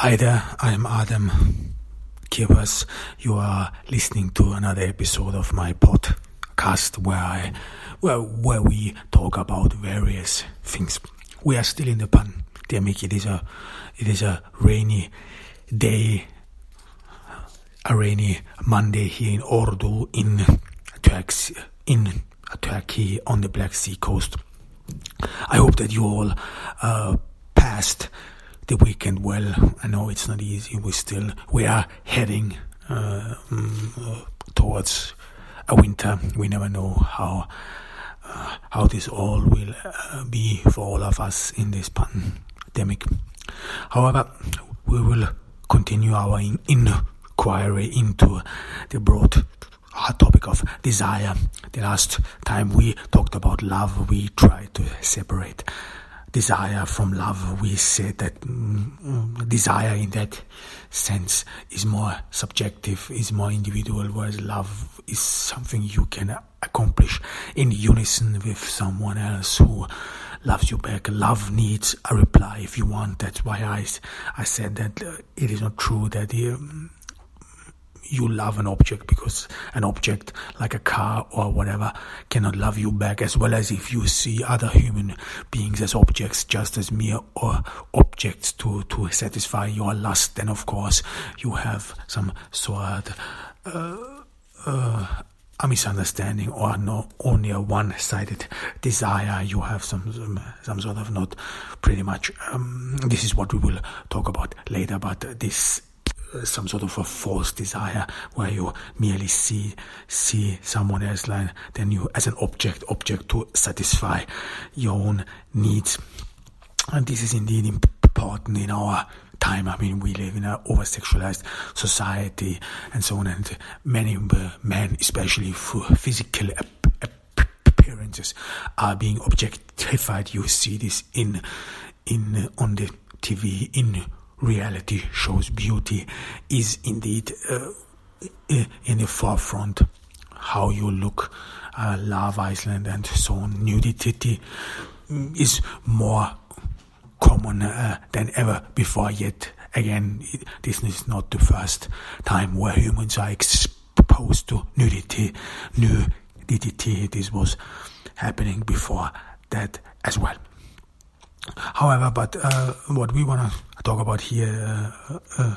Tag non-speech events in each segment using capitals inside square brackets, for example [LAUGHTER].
Hi there, I'm Adam Kivas. You are listening to another episode of my podcast where I where, where we talk about various things. We are still in the pandemic. It is a it is a rainy day, a rainy Monday here in Ordu in Turkey, in Turkey on the Black Sea coast. I hope that you all uh, passed the weekend well. I know it's not easy. We still we are heading uh, um, towards a winter. We never know how uh, how this all will uh, be for all of us in this pandemic. However, we will continue our in- inquiry into the broad topic of desire. The last time we talked about love, we tried to separate desire from love. We said that mm, desire in that sense is more subjective, is more individual, whereas love is something you can accomplish in unison with someone else who loves you back. Love needs a reply if you want. That's why I, I said that uh, it is not true that um, you love an object because an object like a car or whatever cannot love you back as well as if you see other human beings as objects just as mere or objects to, to satisfy your lust then of course you have some sort uh, uh, a misunderstanding or no only a one-sided desire. You have some some, some sort of not pretty much um, this is what we will talk about later but this some sort of a false desire where you merely see see someone else like then you as an object object to satisfy your own needs. And this is indeed important in our time. I mean we live in an over sexualized society and so on and many men especially for physical appearances are being objectified. You see this in in on the tv in reality shows beauty is indeed uh, in the forefront. How you look, uh, Love Island, and so on. Nudity is more common uh, than ever before. Yet again, this is not the first time where humans are exposed to nudity. Nudity. This was happening before that as well. However, but uh, what we want to talk about here uh, uh,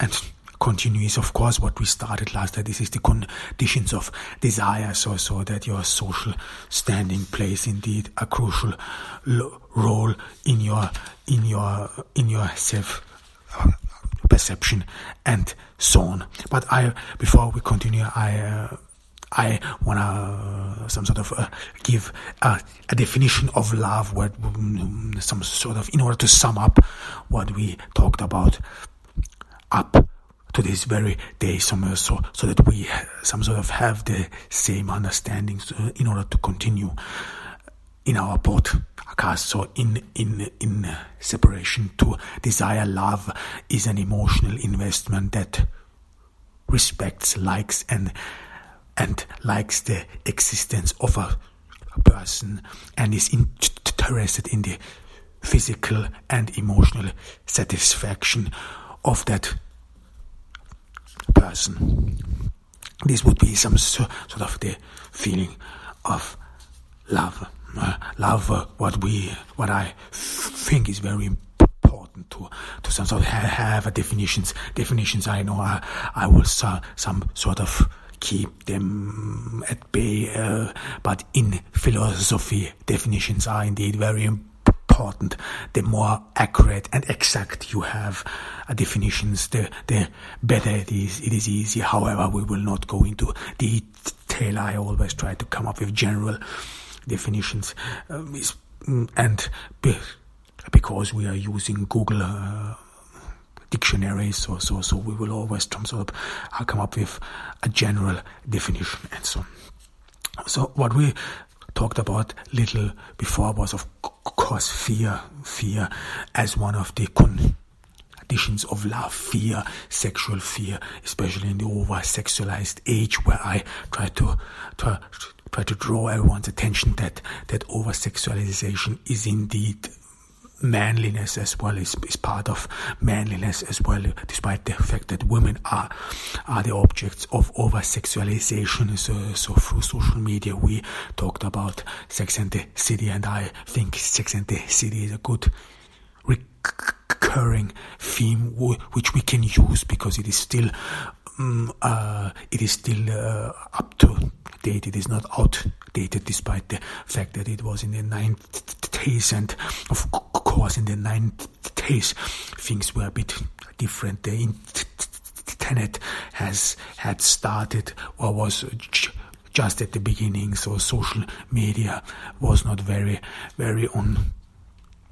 and continue is, of course, what we started last time. This is the conditions of desire, so so that your social standing plays indeed a crucial lo- role in your in your in your self uh, perception and so on. But I, before we continue, I uh, I want to uh, some sort of uh, give a, a, definition of love, what some sort of in order to sum up what we talked about up to this very day, somewhere, so so that we some sort of have the same understanding in order to continue in our podcast. So in in in separation to desire, love is an emotional investment that respects, likes, and and likes the existence of a, person and is interested in the physical and emotional satisfaction of that person. This would be some sort of the feeling of love. Uh, love, uh, what we, what I think is very important to to some sort of have, definitions. Definitions. I know I, I will uh, some sort of keep them at bay. Uh, but in philosophy, definitions are indeed very important. The more accurate and exact you have uh, definitions, the, the better it is. It is easy. However, we will not go into detail. I always try to come up with general definitions. Um, and because we are using Google uh, dictionaries. So, so, so we will always sort of come up with a general definition and so. So what we talked about little before was of course fear, fear as one of the conditions of love, fear, sexual fear, especially in the over sexualized age where I try to, to try to draw everyone's attention that that over sexualization is indeed manliness as well is, is part of manliness as well despite the fact that women are are the objects of over sexualization so, so through social media we talked about sex and the city and i think sex and the city is a good recurring theme which we can use because it is still um, uh, it is still uh, up to date. It is not outdated, despite the fact that it was in the 90s. And of course, in the 90s, things were a bit different. The internet has had started or was just at the beginning, so social media was not very, very on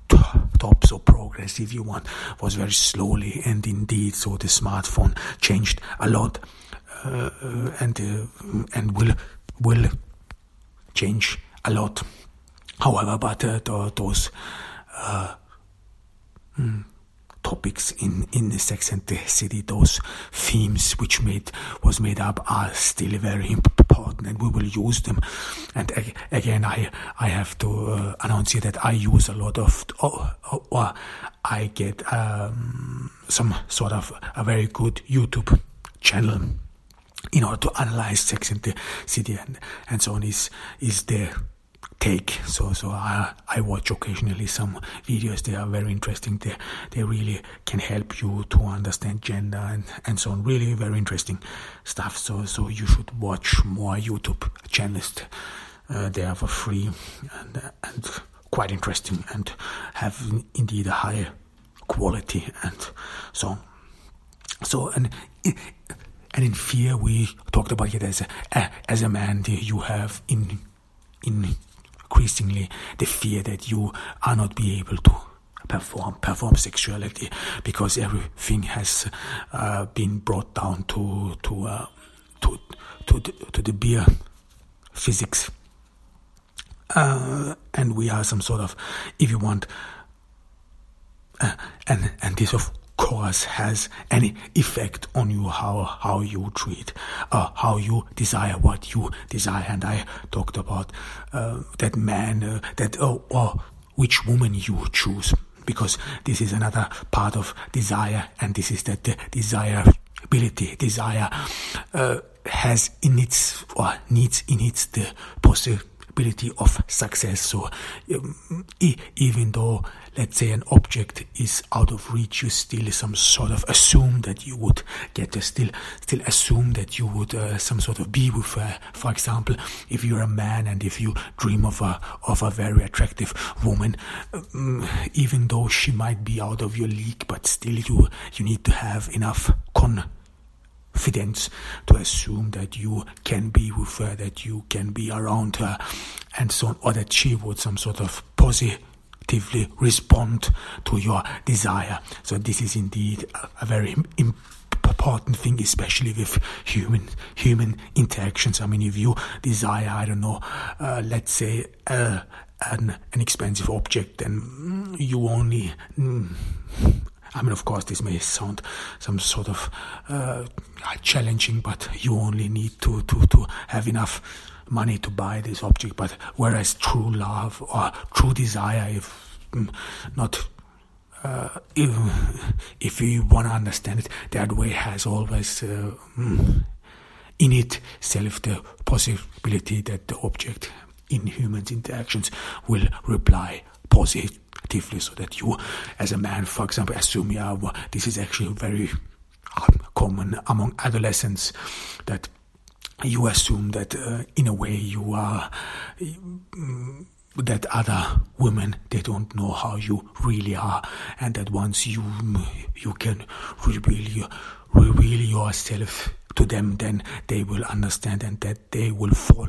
[SIGHS] top, so progress, if you want, was very slowly, and indeed, so the smartphone changed a lot, uh, and uh, and will will change a lot. However, but uh, those mm, topics in, in the Sex and the City, those themes which made was made up are still very important, and we will use them. And again, I I have to uh, announce here that I use a lot of, or, or I get um, some sort of a very good YouTube channel in order to analyze Sex and the City and, and so on is is the take. So so I I watch occasionally some videos. They are very interesting. They they really can help you to understand gender and, and so on. Really very interesting stuff. So so you should watch more YouTube channels. Uh, they are for free and and quite interesting and have indeed a high quality and so on. So and and in fear, we talked about it as a, as a man, you have in, in increasingly the fear that you are not be able to perform perform sexuality because everything has uh, been brought down to to uh, to to the, to the beer physics. Uh, and we are some sort of if you want uh, and and this of course has any effect on you how how you treat uh, how you desire what you desire. And i talked about uh, that man uh, that oh, oh which woman you choose because this is another part of desire and this is that desirability desire uh, has in its or needs in its the possibility of success. So um, even though let's say an object is out of reach, you still some sort of assume that you would get to still still assume that you would uh, some sort of be with. Uh, for example, if you're a man and if you dream of a of a very attractive woman, um, even though she might be out of your league, but still you you need to have enough con confidence to assume that you can be with her, that you can be around her, and so on, or that she would some sort of positive actively respond to your desire. So this is indeed a, very important thing, especially with human human interactions. I mean, if you desire, I don't know, uh, let's say. Uh, an, an expensive object, then you only mm, I mean, of course, this may sound some sort of uh, challenging, but you only need to, to, to have enough money to buy this object. But whereas true love or true desire, if mm, not uh, if, if you want to understand it that way, has always uh, mm, in itself the possibility that the object in human interactions will reply positively, so that you, as a man, for example, assume, yeah, well, this is actually very um, common among adolescents that you assume that uh, in a way you are that other women they don't know how you really are and that once you you can reveal reveal yourself to them then they will understand and that they will fall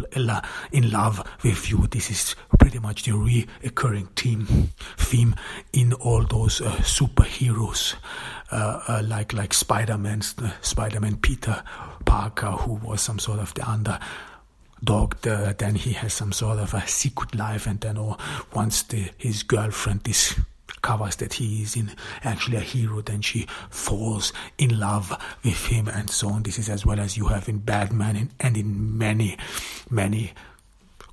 in love with you. This is pretty much the recurring theme theme in all those uh, superheroes uh, uh, like like Spider-Man, Spider-Man Peter Parker, who was some sort of the under dog then he has some sort of a secret life and then or once the, his girlfriend discovers that he is in actually a hero then she falls in love with him and so on. This is as well as you have in batman and in many many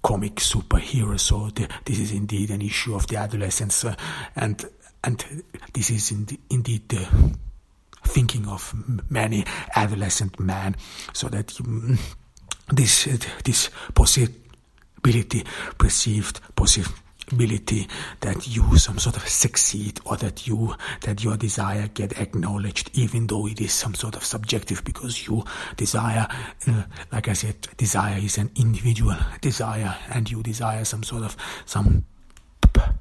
comic superheroes. So the, this is indeed an issue of the adolescence uh, and and this is indeed the thinking of many adolescent men, so that you, this this possibility, perceived possibility that you some sort of succeed or that you that your desire get acknowledged even though it is some sort of subjective because you desire uh, like i said desire is an individual desire and you desire some sort of some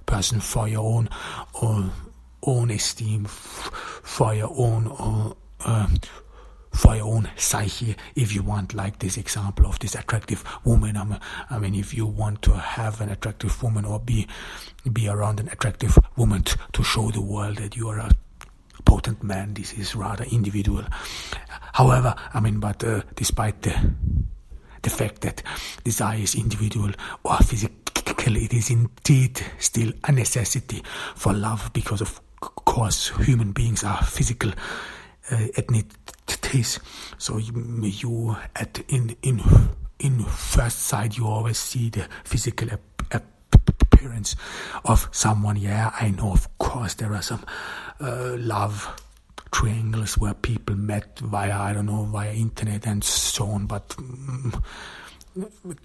person for your own own, own esteem, for your own uh, um, for your own psyche if you want like this example of this attractive woman. I mean if you want to have an attractive woman or be be around an attractive woman t- to show the world that you are a potent man this is rather individual. However i mean but uh, despite the the fact that desire is individual or physical it is indeed still a necessity for love because, of course, human beings are physical uh, entities. So you, you, at in in in first sight you always see the physical appearance of someone. Yeah, I know. Of course, there are some uh, love triangles where people met via I don't know via internet and so on, but. Um,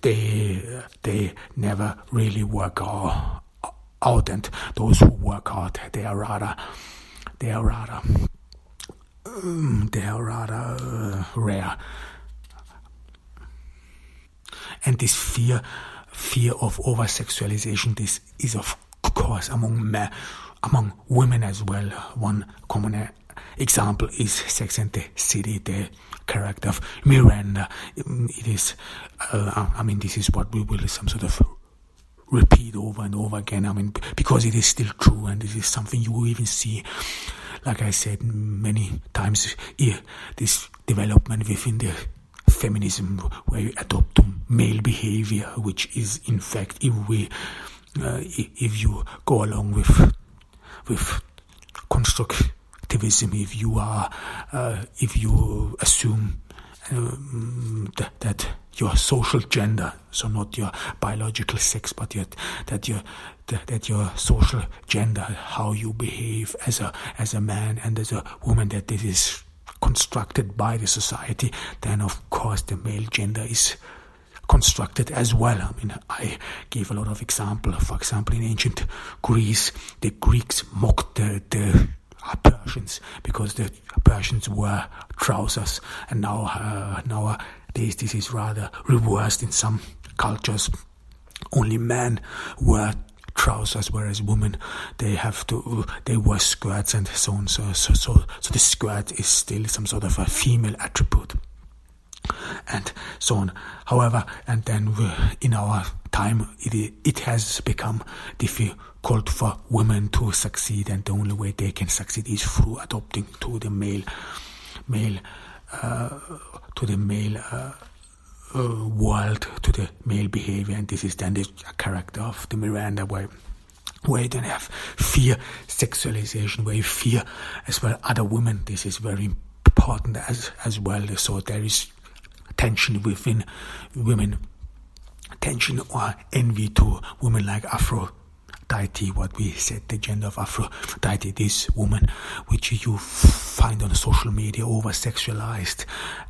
they they never really work out, and those who work out they are rather they are rather they are rather uh, rare and this fear fear of over sexualization this is of course among men among women as well one common example is Sex and the City, the character of Miranda. It is, uh, I mean, this is what we will some sort of repeat over and over again. I mean, because it is still true, and this is something you will even see, like I said many times, this development within the feminism where you adopt male behavior, which is in fact, if we, uh, if you go along with with construct activism if you are uh, if you assume um, that, that your social gender, so not your biological sex, but your, that your that, your social gender, how you behave as a as a man and as a woman, that this is constructed by the society, then of course the male gender is constructed as well. I mean, I gave a lot of example. For example, in ancient Greece, the Greeks mocked the, the Persians because the Persians wear trousers, and now uh, nowadays this this is rather reversed in some cultures. Only men wear trousers, whereas women they have to they wear skirts and so on. So so so so the skirt is still some sort of a female attribute and so on. However, and then in our time, it, it has become difficult for women to succeed, and the only way they can succeed is through adopting to the male, male, uh, to the male. Uh, uh, world to the male behavior, and this is then the character of the Miranda, way where you then have fear sexualization, where you fear as well other women. This is very important as as well. So there is tension within women, tension or envy to women like Aphrodite, what we said, the gender of Aphrodite, this woman, which you find on social media over sexualized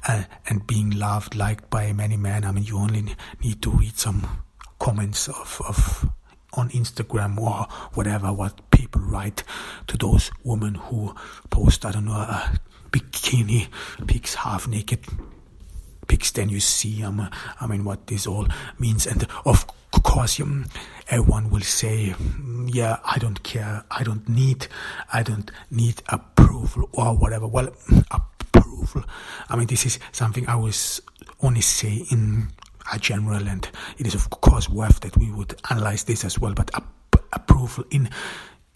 uh, and being loved, liked by many men. I mean, you only need to read some comments of, of on Instagram or whatever, what people write to those women who post, I don't know, a bikini pics half naked pics, then you see, um, I mean, what this all means. And of course, um, everyone will say, yeah, I don't care, I don't need, I don't need approval or whatever. Well, approval. I mean, this is something I was only say in a general, and it is of course worth that we would analyze this as well. But approval in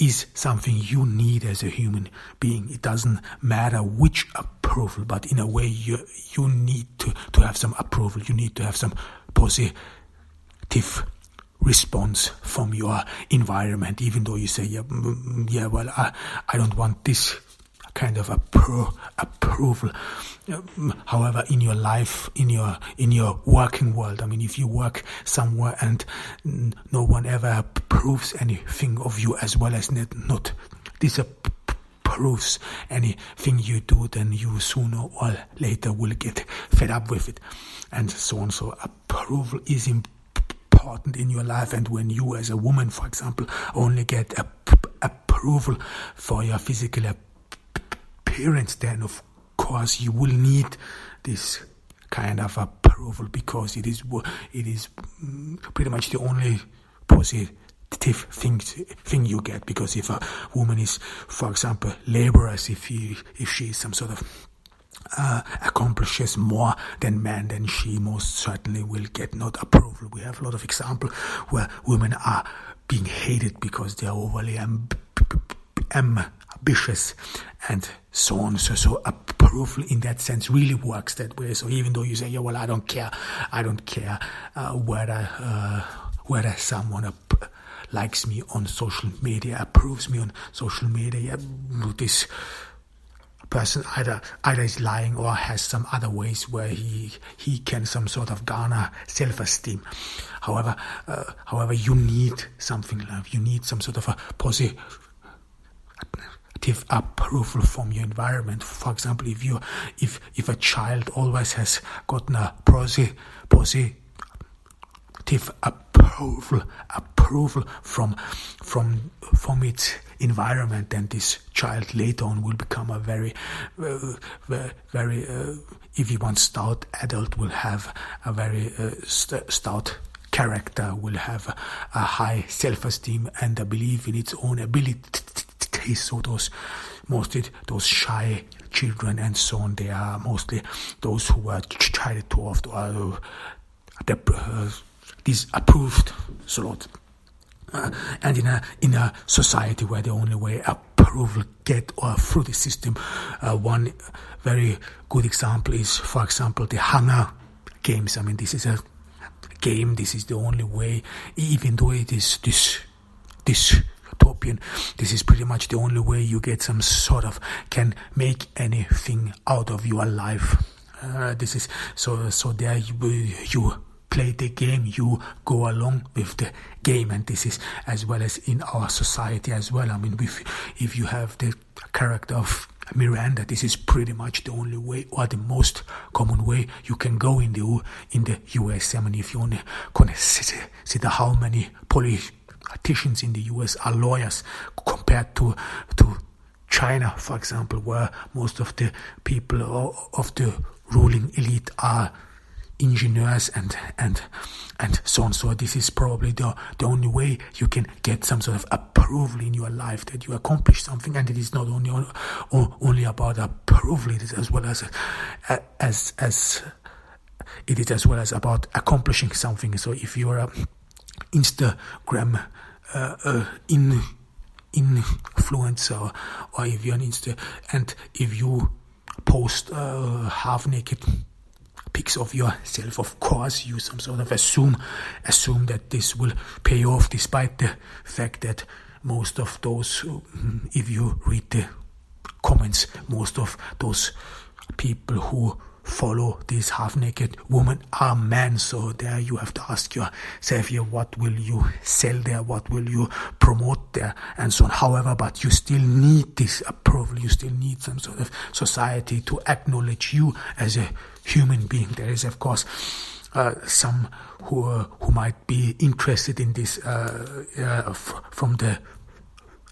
is something you need as a human being. It doesn't matter which approval, but in a way you you need to, to have some approval. You need to have some positive response from your environment, even though you say, yeah, mm, yeah, well, I, I don't want this kind of appro- approval. Um, however, in your life, in your in your working world, I mean, if you work somewhere and no one ever approves anything of you, as well as not, not disapproves anything you do, then you sooner or later will get fed up with it, and so on. So approval is important in your life, and when you, as a woman, for example, only get a approval for your physical appearance, then of course you will need this kind of approval because it is it is mm, pretty much the only positive thing thing you get because if a woman is for example laborers if he if she is some sort of uh, accomplishes more than men, then she most certainly will get not approval. We have a lot of examples where women are being hated because they are overly amb- ambitious and so on. So, so approval in that sense really works that way. So even though you say, yeah, well, I don't care, I don't care uh, whether uh, whether someone likes me on social media, approves me on social media, yeah, this person either either is lying or has some other ways where he he can some sort of garner self-esteem. However, uh, however, you need something like you need some sort of a positive positive approval from your environment. For example, if you if if a child always has gotten a positive positive approval approval from from from its environment, then this child later on will become a very uh, very uh, if you want stout adult will have a very uh, st- stout character will have a high self-esteem and a belief in its own ability so those mostly those shy children and so on. They are mostly those who are tried to oft or uh, uh, disapproved sort. Uh, and in a in a society where the only way approval get or through the system, uh, one very good example is, for example, the Hunger Games. I mean, this is a game. This is the only way, even though it is this this utopian. This is pretty much the only way you get some sort of can make anything out of your life. Uh, this is so so there you, you play the game, you go along with the game, and this is as well as in our society as well. I mean, if if you have the character of Miranda, this is pretty much the only way or the most common way you can go in the in the US. I mean, if you only consider how many police politicians in the US are lawyers compared to to China, for example, where most of the people of the ruling elite are engineers and and and so on. So this is probably the the only way you can get some sort of approval in your life that you accomplish something, and it is not only only about approval; it is as well as as as it is as well as about accomplishing something. So if you are a Instagram uh, uh, in influencer or if you're an Insta and if you post uh, half naked pics of yourself of course you some sort of assume assume that this will pay off despite the fact that most of those if you read the comments most of those people who follow this half naked woman are men. So there you have to ask yourself here, what will you sell there? What will you promote there? And so on. However, but you still need this approval. You still need some sort of society to acknowledge you as a human being. There is, of course, uh, some who uh, who might be interested in this uh, uh f- from the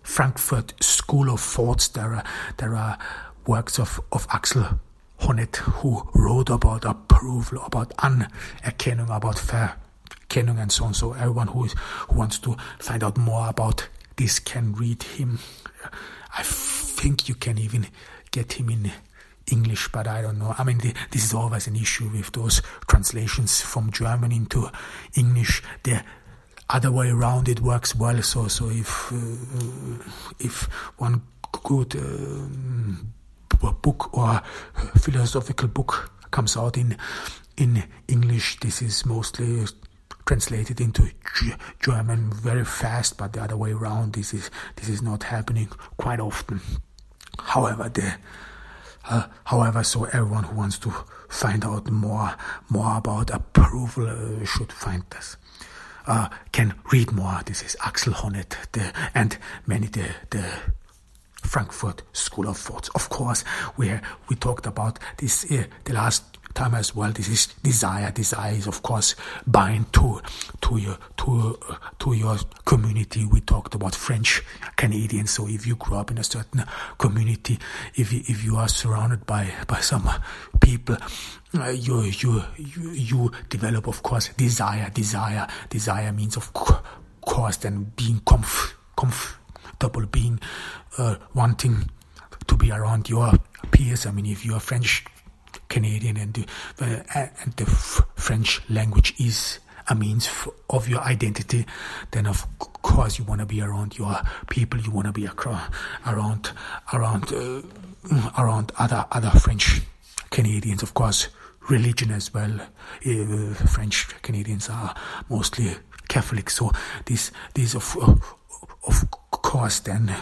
Frankfurt School of Thoughts. There are there are works of of Axel Who wrote about approval, about anerkennung, about Verkennung, and so on. So everyone who, is, who wants to find out more about this can read him. I think you can even get him in English, but I don't know. I mean, the, this is always an issue with those translations from German into English. The other way around it works well. So so if uh, if one good um, book or a philosophical book comes out in in English, this is mostly translated into German very fast, but the other way around, this is this is not happening quite often. However, the uh, however, so everyone who wants to find out more more about approval uh, should find this. Uh, can read more. This is Axel Honneth the, and many the the Frankfurt School of Thought. Of course, where we talked about this uh, the last time as well. This is desire. Desire is of course bind to to your to uh, to your community. We talked about French Canadians. So if you grew up in a certain community, if you, if you are surrounded by by some people, uh, you, you you you develop of course desire. Desire. Desire means of course then being comf comfortable, being uh, wanting to be around your peers. I mean, if you are French Canadian and the, uh, and the f- French language is a means f- of your identity, then of course you want to be around your people. You want to be across, around around uh, around other other French Canadians. Of course, religion as well. Uh, French Canadians are mostly Catholic, so this this of of course then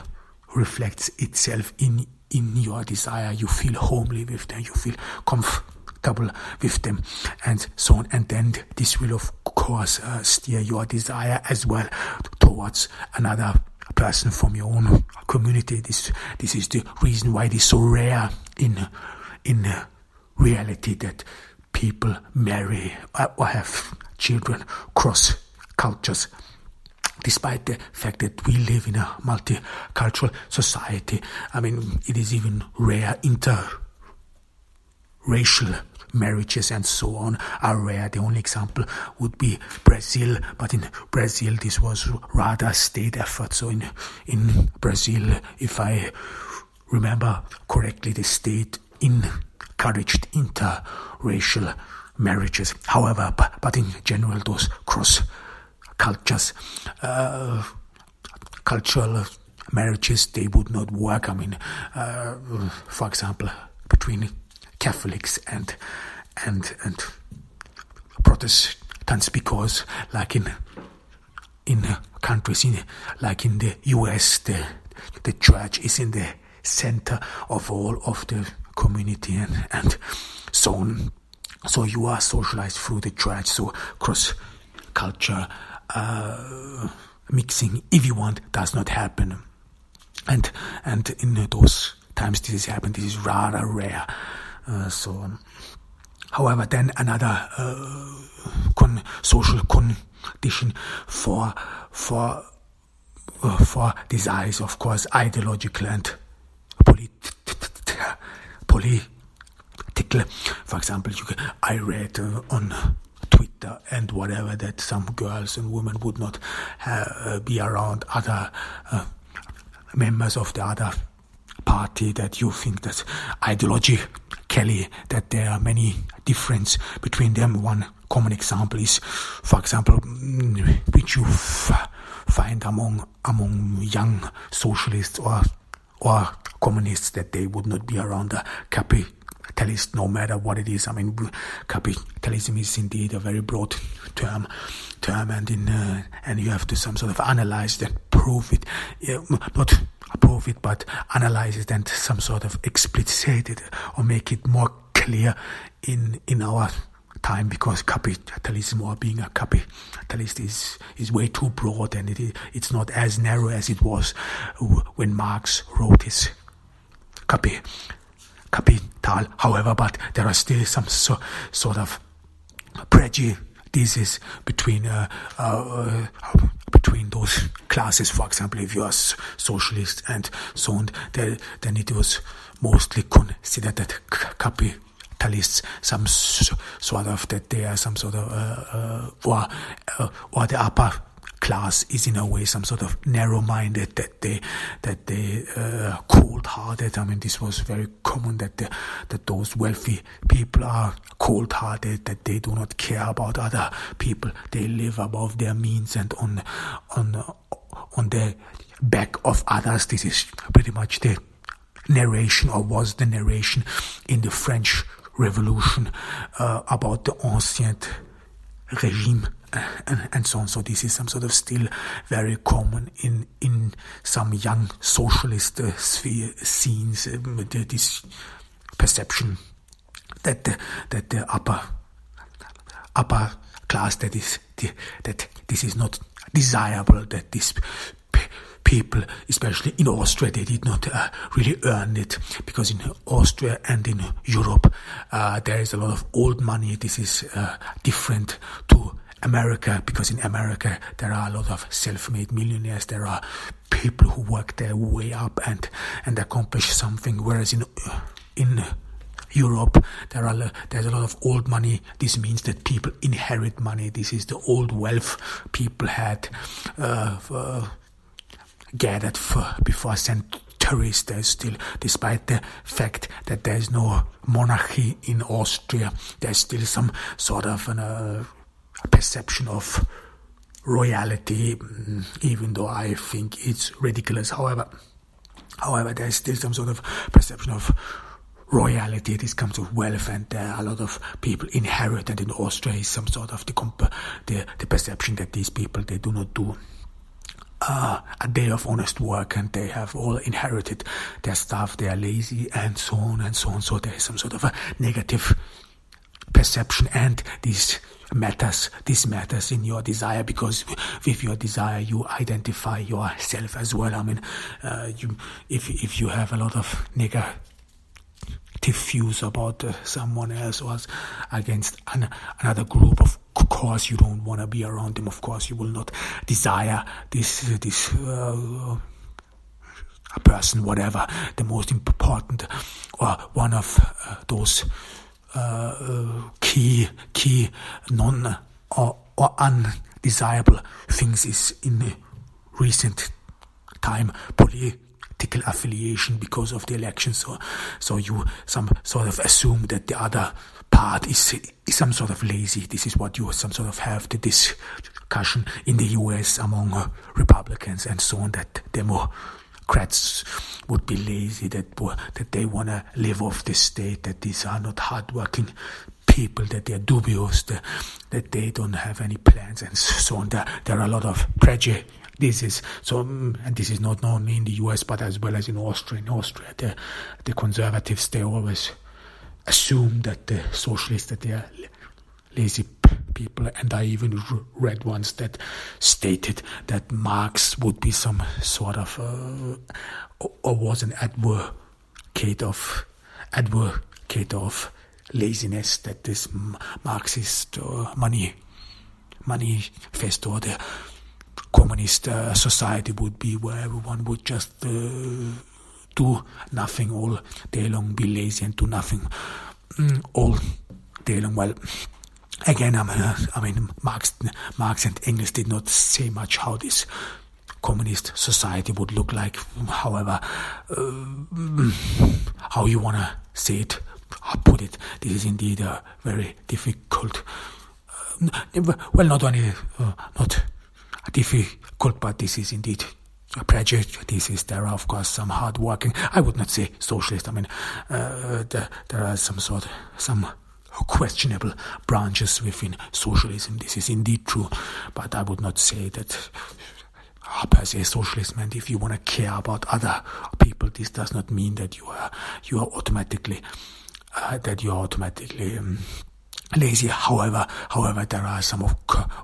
reflects itself in in your desire. You feel homely with them. You feel comfortable with them, and so on. And then this will, of course, uh, steer your desire as well towards another person from your own community. This this is the reason why it is so rare in in uh, reality that people marry or have children cross cultures despite the fact that we live in a multicultural society. I mean, it is even rare interracial marriages and so on are rare. The only example would be Brazil, but in Brazil this was rather a state effort. So in in Brazil, if I remember correctly, the state encouraged interracial marriages. However, but, but in general, those cross cultures, uh, cultural marriages, they would not work. I mean, uh, for example, between Catholics and and and Protestants, because like in in countries in like in the U.S., the the church is in the center of all of the community and and so on. So you are socialized through the church. So cross culture uh, mixing, if you want, does not happen. And and in those times this happened, this is rather rare. Uh, so, however, then another uh, con- social condition for for uh, for desires, of course, ideological and polit- political. For example, you can, I read uh, on Twitter and whatever that some girls and women would not uh, be around other uh, members of the other party that you think that ideology Kelly that there are many difference between them. One common example is, for example, mm, which you f- find among among young socialists or or communists that they would not be around the capi capitalist, no matter what it is. I mean, capitalism is indeed a very broad term, term, and in uh, and you have to some sort of analyze that, prove it, yeah, not prove it, but analyze it and some sort of explicit it or make it more clear in in our time because capitalism or being a capitalist is is way too broad and it is, it's not as narrow as it was when Marx wrote his capital capital, however, but there are still some so, sort of prejudices between uh, uh, uh, between those classes. For example, if you are socialist and so on, then, then it was mostly considered that capitalists, some sort of that they are some sort of uh, uh, or uh, or the upper class is in a way some sort of narrow-minded, that they that they uh, cold-hearted. I mean, this was very common that the, that those wealthy people are cold-hearted, that they do not care about other people. They live above their means and on on on the back of others. This is pretty much the narration, or was the narration in the French Revolution uh, about the ancien regime and, and, so on. So this is some sort of still very common in in some young socialist uh, sphere scenes. Uh, this perception that the, that the upper upper class that is that this is not desirable. That this people, especially in Austria, they did not uh, really earn it because in Austria and in Europe uh, there is a lot of old money. This is uh, different to America because in America there are a lot of self-made millionaires. There are people who work their way up and and accomplish something. Whereas in in Europe, there are there's a lot of old money. This means that people inherit money. This is the old wealth people had uh, gathered for before centuries. There's still, despite the fact that there is no monarchy in Austria, there's still some sort of an, uh, perception of royalty, mm, even though I think it's ridiculous. However, however, there's still some sort of perception of royalty. This comes with wealth, and are a lot of people inherit. And in Austria, is some sort of the, comp- the the perception that these people they do not do uh, a day of honest work and they have all inherited their stuff, they are lazy and so on and so on. So there is some sort of a negative perception and this matters this matters in your desire because with your desire you identify yourself as well i mean uh, you if if you have a lot of negative views about uh, someone else or against an, another group of course you don't want to be around them. Of course you will not desire this this uh, a person, whatever. The most important or one of uh, those key key non or, or undesirable things is in recent time political affiliation because of the election. So so you some sort of assume that the other part is, is some sort of lazy. This is what you some sort of have the discussion in the U.S. among uh, Republicans and so on that Democrats would be lazy, that that they want to live off the state, that these are not hardworking people, that they are dubious, that, that they don't have any plans and so on. There, there are a lot of prejudice this is so, mm, and this is not only in the US but as well as in Austria. In Austria, the the conservatives they always assume that the socialists that they are lazy people, and I even read once that stated that Marx would be some sort of uh, or was an advocate of advocate of laziness. That this Marxist uh, money manifesto, the communist uh, society would be where everyone would just uh, do nothing all day long, be lazy and do nothing mm, all day long. Well, again, I mean, uh, I mean, Marx, Marx and Engels did not say much how this communist society would look like. However, uh, how you want to say it, I put it, this is indeed a very difficult. Uh, well, not only uh, not difficult, but this is indeed prejudices. There are, of course, some hard-working. I would not say socialist. I mean, uh, there, there are some sort, some questionable branches within socialism. This is indeed true, but I would not say that uh, per se socialism. And if you want to care about other people, this does not mean that you are you are automatically uh, that you are automatically um, lazy. However, however, there are some of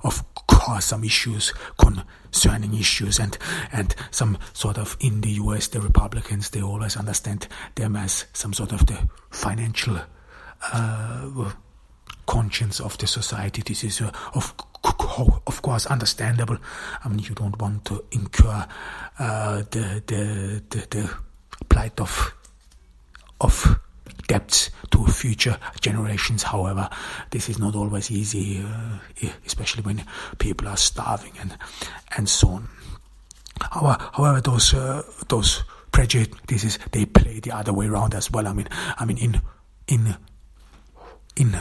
of course some issues concerning issues and and some sort of in the US the Republicans they always understand them as some sort of the financial uh, conscience of the society. This is uh, of of course understandable. I mean you don't want to incur uh, the, the the the plight of of debts to future generations. However, this is not always easy, uh, especially when people are starving and and so on. However, however those uh, those prejudices they play the other way around as well. I mean, I mean in in in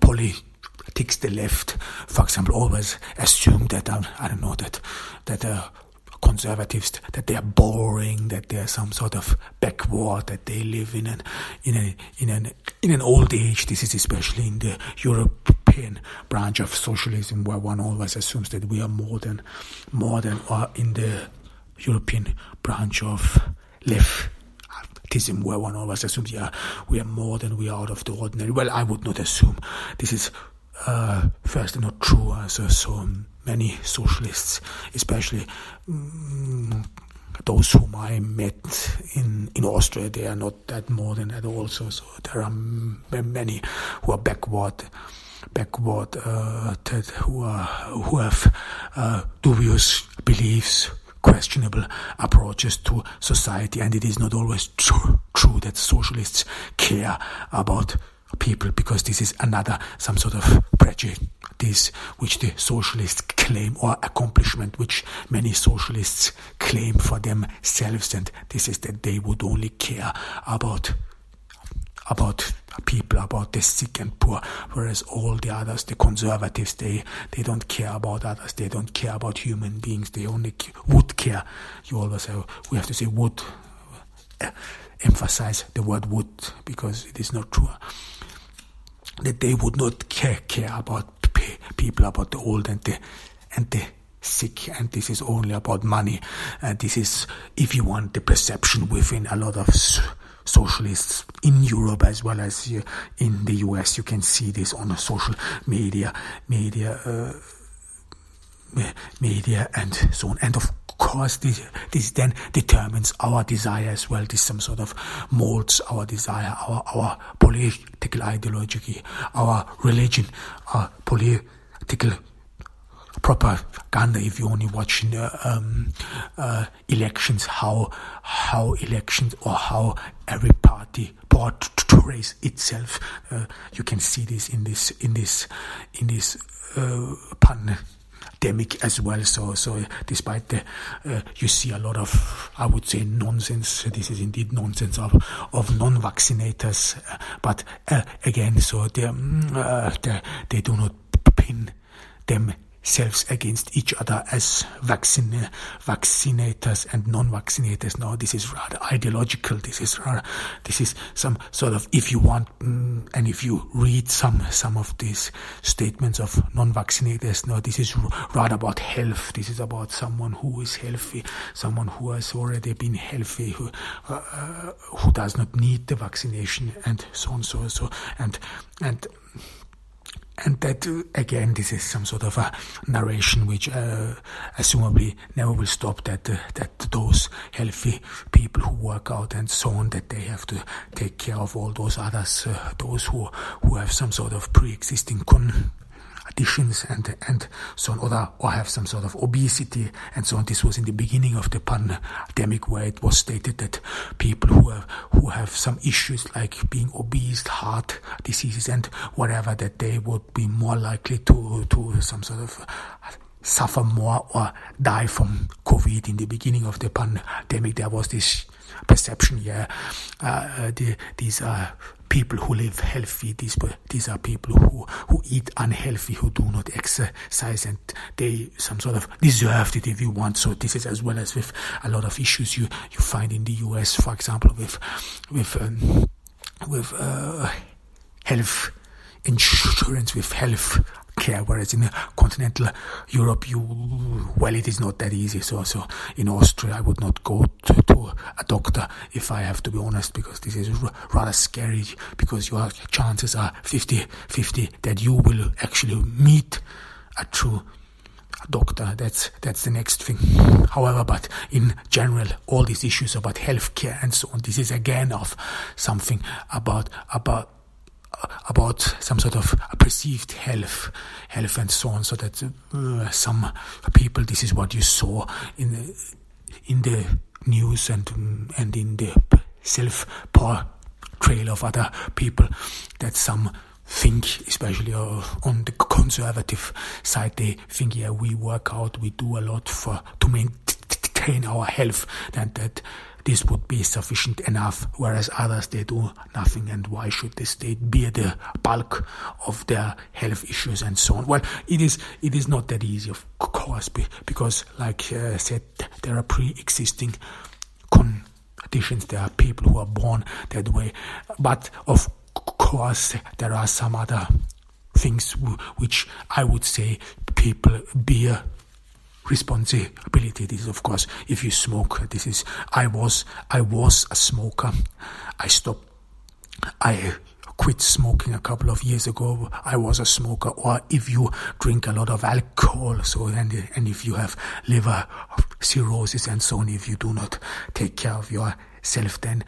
politics, the left, for example, always assume that um, I don't know that that uh, conservatives that they are boring, that they are some sort of backward, that they live in an in a in an in an old age. This is especially in the European branch of socialism, where one always assumes that we are more than more than or in the European branch of leftism, where one always assumes, yeah, we are more than we are out of the ordinary. Well, I would not assume this is uh, first not true. As uh, so many socialists, especially um, those whom I met in, in Austria, they are not that modern at all. So, so there are many who are backward, backward, uh, that who are who have uh, dubious beliefs questionable approaches to society, and it is not always true, true that socialists care about people because this is another some sort of prejudice which the socialists claim or accomplishment which many socialists claim for themselves and this is that they would only care about about people, about the sick and poor, whereas all the others, the conservatives, they, they don't care about others, they don't care about human beings, they only would care. You always have, we have to say would, uh, emphasize the word would, because it is not true. That they would not care, care about people, about the old and the, and the sick and this is only about money and this is if you want the perception within a lot of socialists in Europe as well as in the US. You can see this on the social media, media, uh, media, and so on. And of course, this, this then determines our desire as well. This some sort of molds our desire, our our political ideology, our religion, our political propaganda if you only watch uh, um, uh, elections, how how elections or how every party portrays itself. Uh, you can see this in this in this in this uh, pandemic as well. So, so despite the, uh, you see a lot of, I would say, nonsense. This is indeed nonsense of of non-vaccinators. But uh, again, so they, mm, they they do not pin them against each other as vaccine, vaccinators and non-vaccinators. No, this is rather ideological. This is rather, this is some sort of, if you want, mm, and if you read some some of these statements of non-vaccinators, no, this is rather about health. This is about someone who is healthy, someone who has already been healthy, who uh, uh who does not need the vaccination, and so on, so so, and and and that again this is some sort of a narration which uh, assumably never will stop that uh, that those healthy people who work out and so on that they have to take care of all those others uh, those who who have some sort of pre-existing con additions and and so on, or, or have some sort of obesity and so on. This was in the beginning of the pandemic, where it was stated that people who have who have some issues like being obese, heart diseases, and whatever, that they would be more likely to to some sort of suffer more or die from COVID. In the beginning of the pandemic, there was this perception, yeah, uh, the, these are people who live healthy. These these are people who who eat unhealthy, who do not exercise, and they some sort of deserved it if you want. So this is as well as with a lot of issues you you find in the U.S. For example, with with um, with uh, health insurance, with health care. Whereas in continental Europe, you well, it is not that easy. So, so in Austria, I would not go to, to a doctor if I have to be honest, because this is r- rather scary. Because your chances are 50-50 that you will actually meet a true doctor. That's that's the next thing. However, but in general, all these issues about healthcare and so on, this is again of something about about about some sort of perceived health, health and so on. So that uh, some people, this is what you saw in the, in the news and and in the self trail of other people that some think, especially uh, on the conservative side, they think, yeah, we work out, we do a lot for to maintain our health, and that this would be sufficient enough, whereas others they do nothing. And why should the state bear the bulk of their health issues and so on? Well, it is it is not that easy, of course, because, like I uh, said, there are pre-existing conditions. There are people who are born that way, but of course, there are some other things which I would say people bear responsibility. This is, of course, if you smoke. This is I was I was a smoker. I stopped. I quit smoking a couple of years ago. I was a smoker. Or if you drink a lot of alcohol, so and and if you have liver cirrhosis and so on, if you do not take care of yourself, then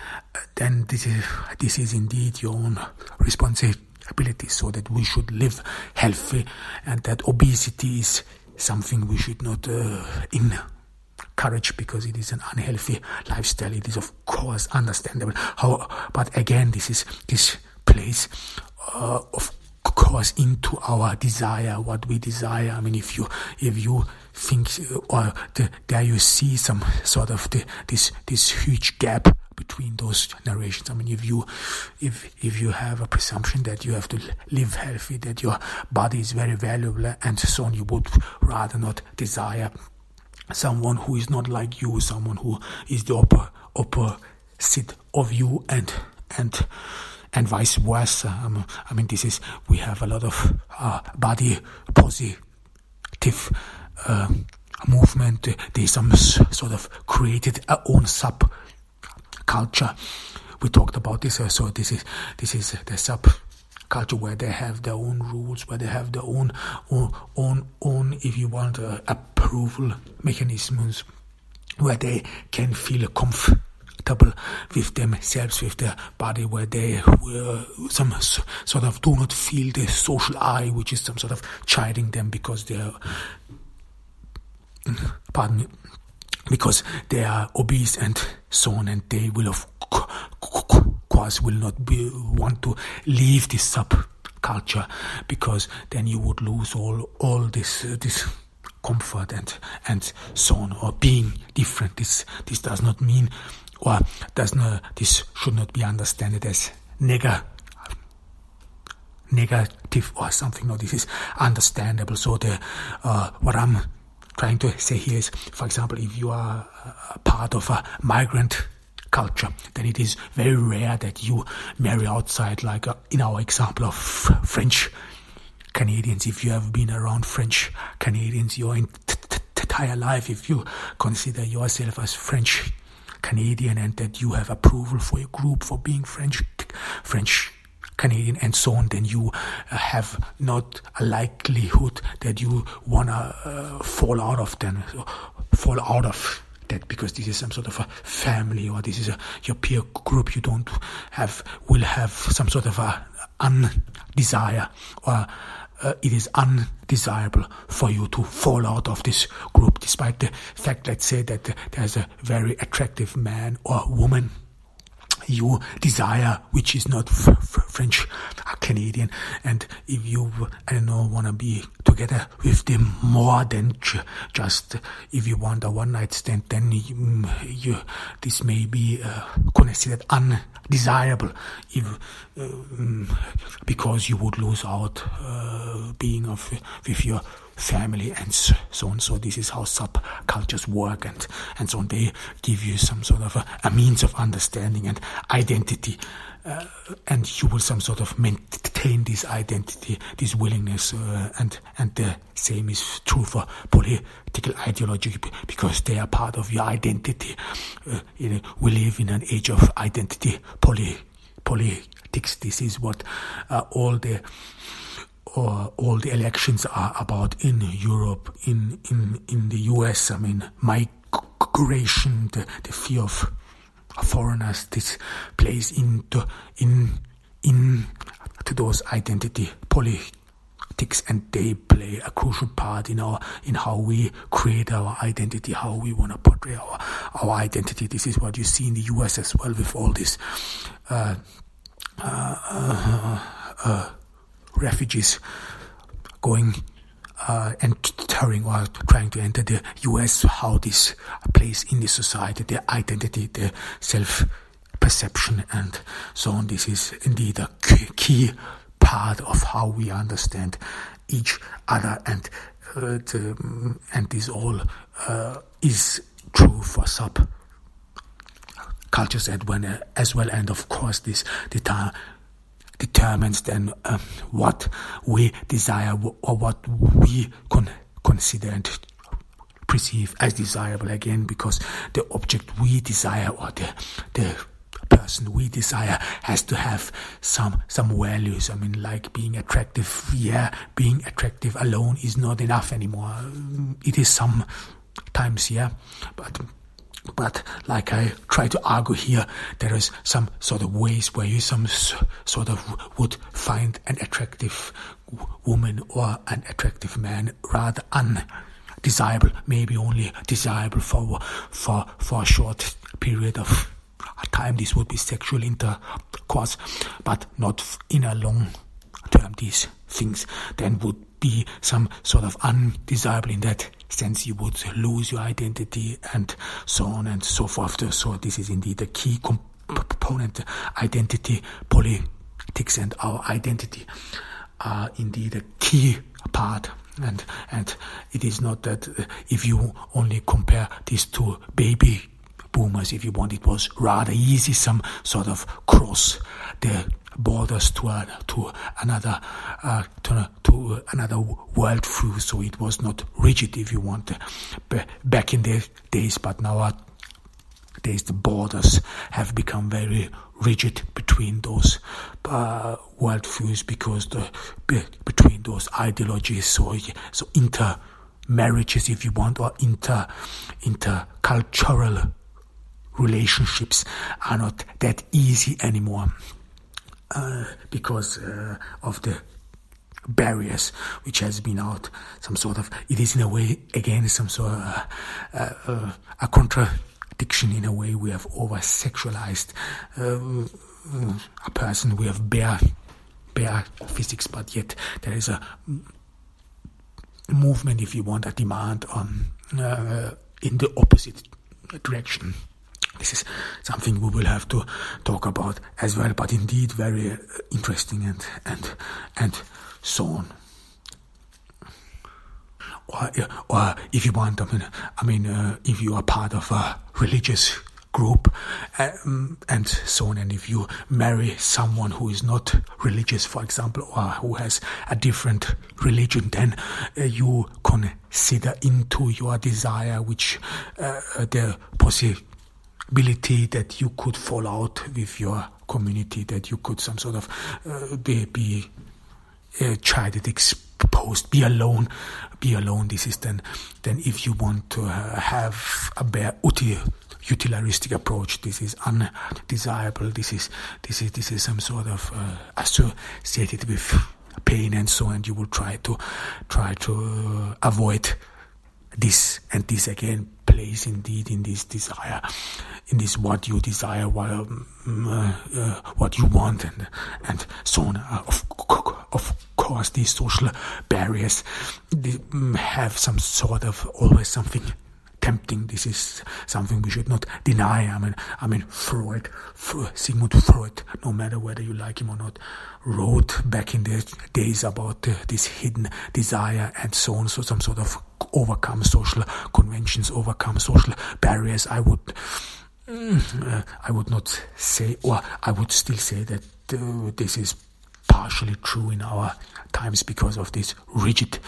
then this is this is indeed your own responsibility. So that we should live healthy, and that obesity is something we should not uh, encourage because it is an unhealthy lifestyle. It is, of course, understandable. How, but again, this is this place uh, of course into our desire, what we desire. I mean, if you if you think uh, or the, there you see some sort of the, this this huge gap between those narrations. I mean, if you if if you have a presumption that you have to live healthy, that your body is very valuable, and so on, you would rather not desire someone who is not like you, someone who is the upper opposite of you, and and and vice versa. Um, I mean, this is we have a lot of uh, body positive. Uh, movement. They some sort of created own sub culture. We talked about this, uh, so this is this is the sub culture where they have their own rules, where they have their own own own, own if you want, uh, approval mechanisms, where they can feel comfortable with themselves, with their body, where they uh, some sort of do not feel the social eye, which is some sort of chiding them because they're, pardon me, because they are obese and so on, and they will of course will not be want to leave this subculture because then you would lose all all this uh, this comfort and and so on or being different. This this does not mean or does not this should not be understood as negative negative or something. No, this is understandable. So the uh, what I'm trying to say here is, for example, if you are a part of a migrant culture, then it is very rare that you marry outside, like uh, in our example of French Canadians. If you have been around French Canadians your entire life, if you consider yourself as French Canadian and that you have approval for your group for being French French Canadian and so on, then you uh, have not a likelihood that you wanna uh, fall out of them, fall out of that because this is some sort of a family or this is a, your peer group. You don't have will have some sort of a undesire or uh, it is undesirable for you to fall out of this group, despite the fact, let's say, that there's a very attractive man or woman you desire, which is not f- f- French Canadian. And if you, I don't know, want to be together with them more than just if you want a one night stand, then you, mm, you this may be uh, considered undesirable if, uh, mm, because you would lose out uh, being of, with your family and so on. So this is how subcultures work and, and so on. They give you some sort of a, a means of understanding and identity. Uh, and you will some sort of maintain this identity, this willingness, uh, and and the same is true for political ideology because they are part of your identity. Uh, you know, we live in an age of identity poly, politics. This is what uh, all the or all the elections are about in Europe, in, in, in the US. I mean, migration, the, the fear of foreigners, this plays into, in, in to those identity politics and they play a crucial part in our, in how we create our identity, how we want to portray our, our identity. This is what you see in the US as well with all this, uh, uh, uh, refugees going uh, entering or trying to enter the US, how this plays in the society, their identity, their self perception, and so on. This is indeed a key part of how we understand each other, and uh, the, and this all uh, is true for sub cultures as well, and of course this the determines then um, what we desire or what we con- consider and perceive as desirable again because the object we desire or the the person we desire has to have some some values. I mean like being attractive yeah being attractive alone is not enough anymore. It is sometimes yeah but but like I try to argue here, there is some sort of ways where you some sort of would find an attractive woman or an attractive man rather undesirable, maybe only desirable for for for a short period of time. This would be sexual intercourse, but not in a long term. These things then would be some sort of undesirable in that sense you would lose your identity and so on and so forth. So this is indeed a key component. Identity politics and our identity are indeed a key part. And and it is not that if you only compare these two baby boomers, if you want, it was rather easy, some sort of cross the borders to uh, to another uh, to, to another world through. So it was not rigid, if you want, back in the days. But nowadays, the borders have become very rigid between those uh, worldviews because the between those ideologies. So so inter marriages, if you want, or inter intercultural relationships are not that easy anymore. Uh, because uh, of the barriers which has been out some sort of it is in a way again some sort of uh, uh, uh a contradiction in a way we have over sexualized a person we have bare bare physics but yet there is a movement if you want a demand on in the opposite direction this is something we will have to talk about as well, but indeed very uh, interesting and and and so on. Or, or if you want, I mean, I mean, uh, if you are part of a religious group um, and so on, and if you marry someone who is not religious, for example, or who has a different religion, then uh, you consider into your desire which uh, the possibility ability that you could fall out with your community, that you could some sort of uh, be, uh, chided, exposed, be alone, be alone. This is then, then if you want to uh, have a bare utilitaristic approach, this is undesirable. This is this is this is some sort of uh, associated with pain and so, and you will try to try to avoid this and this again plays indeed in this desire, in this what you desire, what, um, uh, uh, what you want, and and so on. Uh, of, of course, these social barriers mm, have some sort of always something tempting. This is something we should not deny. I mean, I mean, Freud, Sigmund Freud, no matter whether you like him or not, wrote back in the days about uh, this hidden desire and so on. So some sort of overcome social conventions, overcome social barriers. I would, mm, uh, I would not say, or I would still say that uh, this is partially true in our times because of this rigid,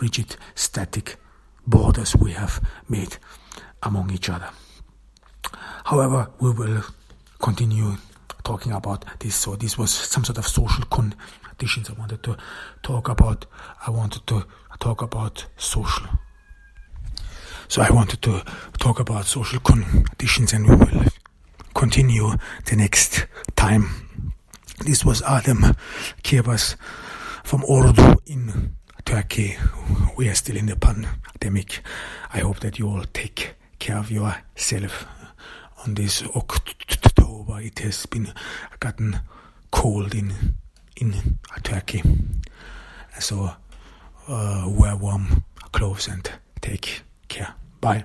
rigid, static borders we have made among each other. However, we will continue talking about this. So this was some sort of social conditions I wanted to talk about. I wanted to talk about social so I wanted to talk about social conditions and we will continue the next time. This was Adam Kirbas from Ordu in Turkey. We are still in the pandemic. I hope that you all take care of yourself on this October. It has been gotten cold in in Turkey. So uh, wear warm clothes and take care. Bye.